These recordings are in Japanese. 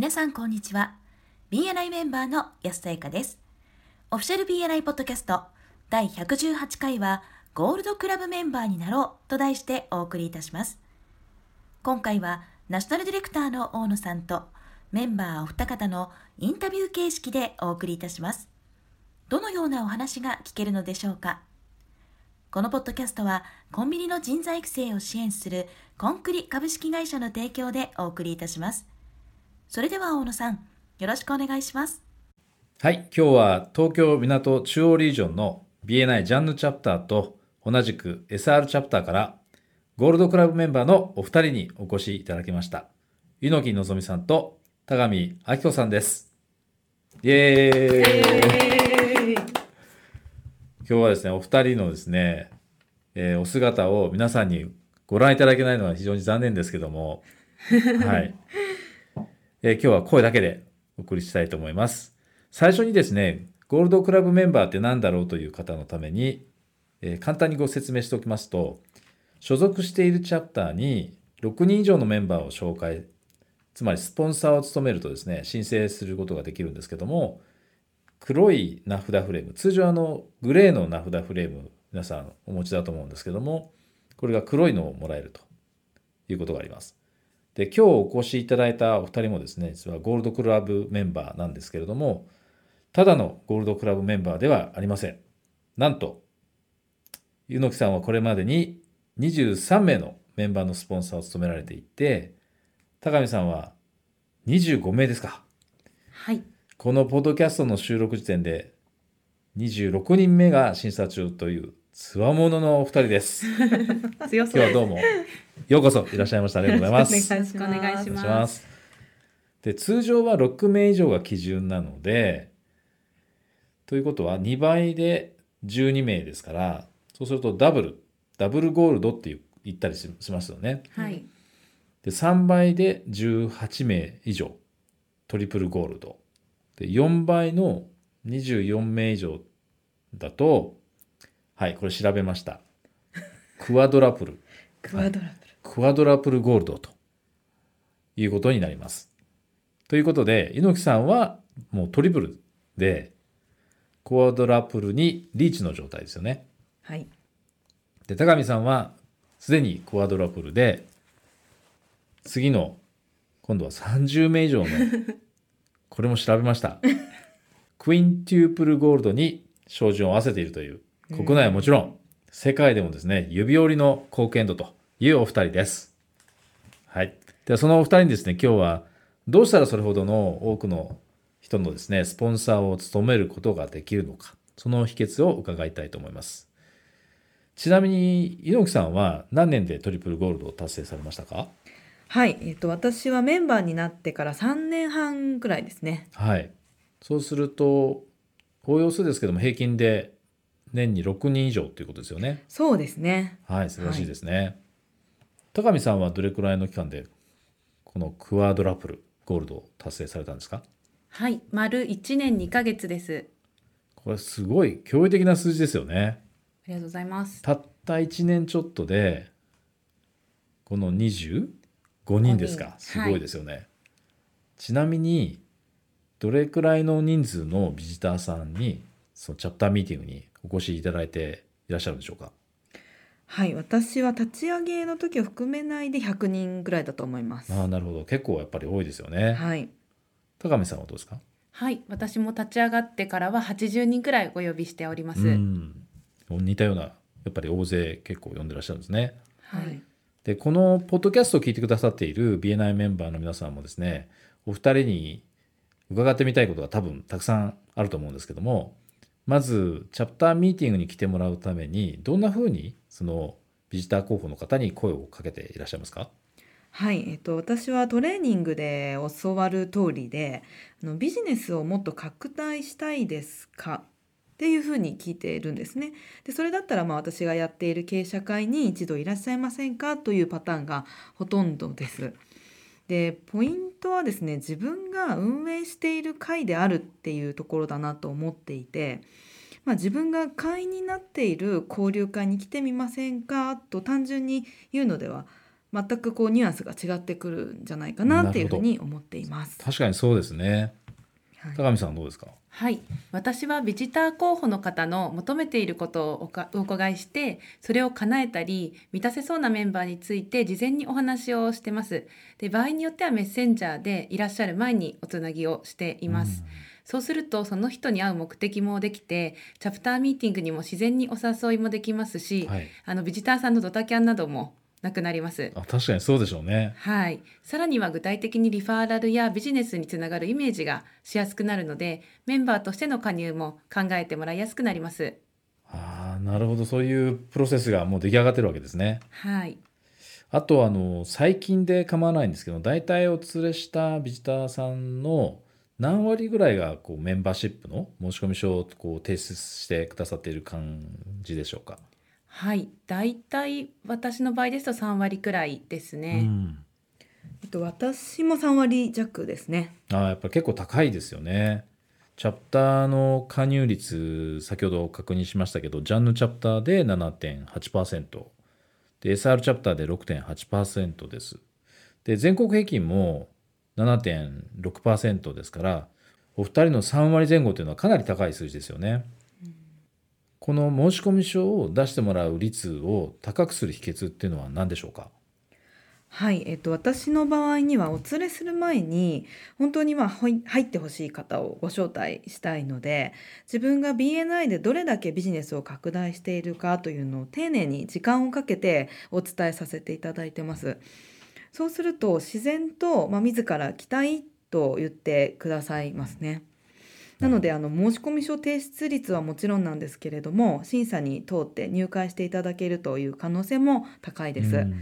皆さんこんにちは。BNI メンバーの安田彩香です。オフィシャル BNI ポッドキャスト第118回はゴールドクラブメンバーになろうと題してお送りいたします。今回はナショナルディレクターの大野さんとメンバーお二方のインタビュー形式でお送りいたします。どのようなお話が聞けるのでしょうかこのポッドキャストはコンビニの人材育成を支援するコンクリ株式会社の提供でお送りいたします。それでは大野さん、よろしくお願いします。はい、今日は東京港中央リージョンの BNI ジャンヌチャプターと同じく SR チャプターからゴールドクラブメンバーのお二人にお越しいただきました。猪木のぞみさんと田上明子さんです。イエーイ今日はですね、お二人のですね、えー、お姿を皆さんにご覧いただけないのは非常に残念ですけども、はい。えー、今日は声だけでお送りしたいと思います。最初にですね、ゴールドクラブメンバーって何だろうという方のために、えー、簡単にご説明しておきますと、所属しているチャプターに6人以上のメンバーを紹介、つまりスポンサーを務めるとですね、申請することができるんですけども、黒い名札フレーム、通常あのグレーの名札フレーム、皆さんお持ちだと思うんですけども、これが黒いのをもらえるということがあります。で今日お越しいただいたお二人もですね実はゴールドクラブメンバーなんですけれどもただのゴールドクラブメンバーではありません。なんと柚木さんはこれまでに23名のメンバーのスポンサーを務められていて高見さんは25名ですか。はい。このポッドキャストの収録時点で26人目が審査中というつわもののお二人です。強そう今日はどうもようこそいらっしゃいましたありがとうございます。よろしくお願いします。で通常は6名以上が基準なのでということは2倍で12名ですからそうするとダブルダブルゴールドって言ったりしますよね。はい、で3倍で18名以上トリプルゴールドで4倍の24名以上だとはい、これ調べました。クワドラプル。クワドラプル、はい、クワドラプルゴールドということになります。ということで、猪木さんはもうトリプルで、クワドラプルにリーチの状態ですよね。はい。で、高見さんはすでにクワドラプルで、次の今度は30名以上の、これも調べました。クインテュープルゴールドに照準を合わせているという国内はもちろん、世界でもですね、指折りの貢献度というお二人です。はい。では、そのお二人にですね、今日はどうしたらそれほどの多くの人のですね、スポンサーを務めることができるのか、その秘訣を伺いたいと思います。ちなみに、猪木さんは何年でトリプルゴールドを達成されましたか？はい、えっ、と、私はメンバーになってから3年半くらいですね。はい。そうすると、おおよそですけども、平均で年に6人以上ということですよね。そうですね。はい素晴らしいですね。はい、高見さんはどれくらいの期間でこのクワードラプルゴールドを達成されたんですか？はい丸1年2ヶ月です。これすごい驚異的な数字ですよね。ありがとうございます。たった1年ちょっとでこの25人ですか？すごいですよね。はい、ちなみにどれくらいの人数のビジターさんにそのチャプターミーティングにお越しいただいていらっしゃるんでしょうか？はい私は立ち上げの時を含めないで100人ぐらいだと思います。ああなるほど。結構やっぱり多いですよね。はい。高見さんはどうですか？はい私も立ち上がってからは80人くらいお呼びしております。似たようなやっぱり大勢結構呼んでらっしゃるんですね。はい。でこのポッドキャストを聞いてくださっている BNI メンバーの皆さんもですねお二人に伺ってみたいことが多分たくさんあると思うんですけどもまずチャプターミーティングに来てもらうためにどんなふうにそのビジター候補の方に声をかけていらっしゃいますか？はい、えっと、私はトレーニングで教わる通りであのビジネスをもっと拡大したいですか？っていうふうに聞いているんですね。でそれだったらまあ私がやっている経営者会に一度いらっしゃいませんか？というパターンがほとんどです。でポイントはですね自分が運営している会であるっていうところだなと思っていて、まあ、自分が会員になっている交流会に来てみませんかと単純に言うのでは全くこうニュアンスが違ってくるんじゃないかなっていうふうに思っています。確かにそうですね。はい。高見さんはどうですか？はい、私はビジター候補の方の求めていることをおかお伺いしてそれを叶えたり満たせそうなメンバーについて事前にお話をしてます。で場合によってはメッセンジャーでいらっしゃる前におつなぎをしています、そうするとその人に会う目的もできてチャプターミーティングにも自然にお誘いもできますし、はい。あのビジターさんのドタキャンなどもなくなりますあ、確かにそうでしょうね。はい、さらには具体的にリファーラルやビジネスにつながるイメージがしやすくなるのでメンバーとしての加入も考えてもらいやすくなります。ああ、なるほど。そういうプロセスがもう出来上がってるわけですね。はい、あとあの最近で構わないんですけど大体お連れしたビジターさんの何割ぐらいがこうメンバーシップの申し込み書をこう提出してくださっている感じでしょうか？はい、だいたい私の場合ですと3割くらいですね。うん、えっと私も3割弱ですね。あーやっぱり結構高いですよね。チャプターの加入率先ほど確認しましたけどジャンヌチャプターで7.8%で SR チャプターで6.8%です。で全国平均も7.6%ですからお二人の3割前後というのはかなり高い数字ですよね。この申込書を出してもらう率を高くする秘訣っていうのは何でしょうか？はい、えっと、私の場合にはお連れする前に本当にまあ入ってほしい方をご招待したいので自分が BNI でどれだけビジネスを拡大しているかというのを丁寧に時間をかけてお伝えさせていただいてます。そうすると自然と、まあ、自ら来たいと言ってくださいますね。なのであの申込書提出率はもちろんなんですけれども審査に通って入会していただけるという可能性も高いです。うん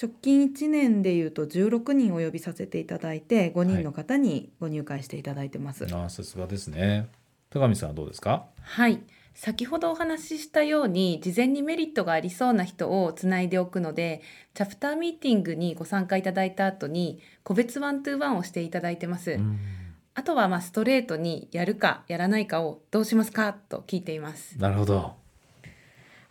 直近1年でいうと16人お呼びさせていただいて5人の方にご入会していただいてます。ああさすがですね。高見さんはどうですか？はい、先ほどお話ししたように事前にメリットがありそうな人をつないでおくのでチャプターミーティングにご参加いただいた後に個別 one to one をしていただいてます。うんあとはまあストレートにやるかやらないかをどうしますかと聞いています。なるほど。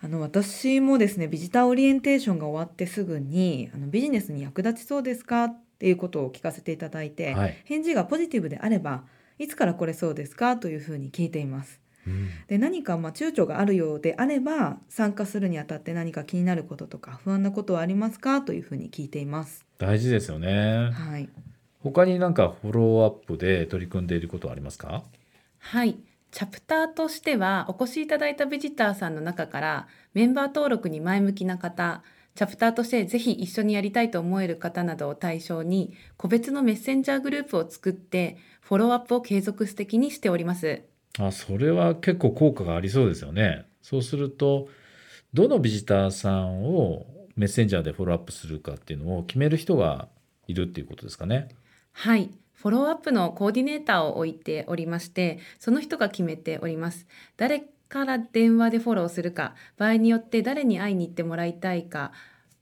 あの私もですねビジターオリエンテーションが終わってすぐにあのビジネスに役立ちそうですかっていうことを聞かせていただいて、はい返事がポジティブであればいつから来れそうですかというふうに聞いています。うんで何かまあ躊躇があるようであれば参加するにあたって何か気になることとか不安なことはありますかというふうに聞いています。大事ですよね。はい。他になんかフォローアップで取り組んでいることはありますか？はい、チャプターとしてはお越しいただいたビジターさんの中からメンバー登録に前向きな方チャプターとしてぜひ一緒にやりたいと思える方などを対象に個別のメッセンジャーグループを作ってフォローアップを継続的にしております。あそれは結構効果がありそうですよね。そうするとどのビジターさんをメッセンジャーでフォローアップするかっていうのを決める人がいるっていうことですかね。はい、フォローアップのコーディネーターを置いておりまして、その人が決めております。誰から電話でフォローするか、場合によって誰に会いに行ってもらいたいか、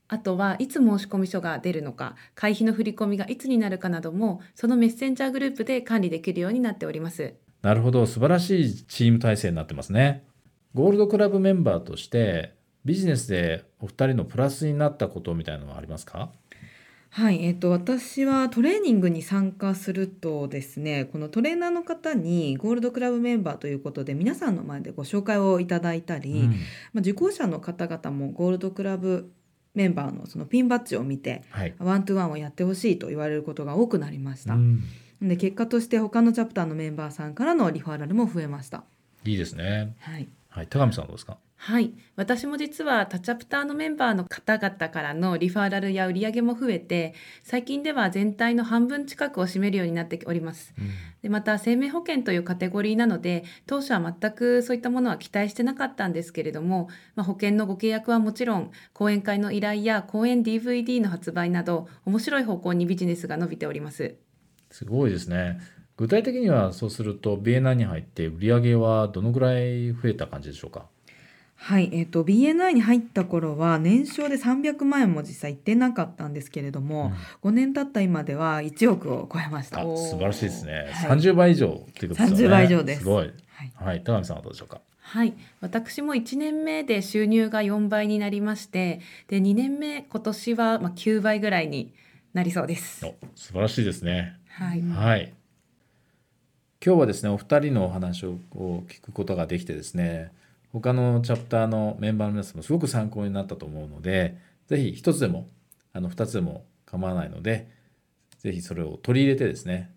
あとはいつ申込書が出るのか、会費の振り込みがいつになるかなども、そのメッセンジャーグループで管理できるようになっております。なるほど素晴らしいチーム体制になってますね。ゴールドクラブメンバーとしてビジネスでお二人のプラスになったことみたいなのはありますか？はい、えっと私はトレーニングに参加するとですねこのトレーナーの方にゴールドクラブメンバーということで皆さんの前でご紹介をいただいたり、うん。まあ、受講者の方々もゴールドクラブメンバーのそのピンバッジを見てはい。ワントゥワンをやってほしいと言われることが多くなりました、うん。で結果として他のチャプターのメンバーさんからのリファラルも増えました。いいですね。はいはい。高見さんはどうですか？はい、私も実は他チャプターのメンバーの方々からのリファーラルや売り上げも増えて最近では全体の半分近くを占めるようになっておりますでまた生命保険というカテゴリーなので当初は全くそういったものは期待してなかったんですけれども、まあ、保険のご契約はもちろん講演会の依頼や講演 DVD の発売など面白い方向にビジネスが伸びております。すごいですね。具体的にはそうすると BNI に入って売り上げはどのぐらい増えた感じでしょうか？はい、えっ、と BNI に入った頃は年商で300万円も実際いってなかったんですけれども、5年経った今では1億を超えました。素晴らしいですね。はい30倍以上っていうことですよね。30倍以上ですすごい。い、はい。高見さんはどうでしょうか？はい、私も1年目で収入が4倍になりましてで2年目今年はまあ9倍ぐらいになりそうです。お素晴らしいですね。はい、はい。今日はですね、お二人のお話をこう聞くことができてですね、他のチャプターのメンバーの皆さんもすごく参考になったと思うので、ぜひ一つでも、あの二つでも構わないので、ぜひそれを取り入れてですね、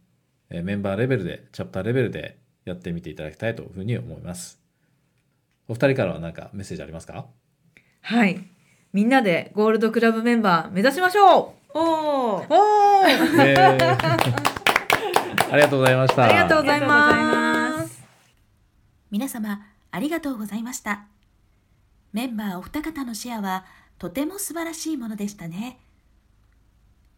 えーメンバーレベルで、チャプターレベルでやってみていただきたいというふうに思います。お二人からは何かメッセージありますか？はい。みんなでゴールドクラブメンバー目指しましょう。おおおーありがとうございました。ありがとうございありがとうございま。ます皆様ありがとうございましたメンバーお二方のシェアはとても素晴らしいものでしたね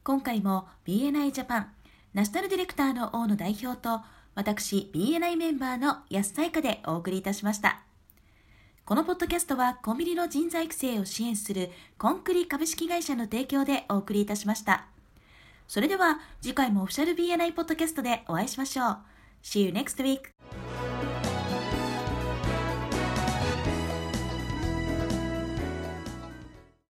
今回も BNI ジャパンナショナルディレクターの大野代表と私 BNI メンバーの安彩香でお送りいたしましたこのポッドキャストはコンビニの人材育成を支援するコンクリ株式会社の提供でお送りいたしましたそれでは次回もオフィシャル BNI ポッドキャストでお会いしましょう See you next week!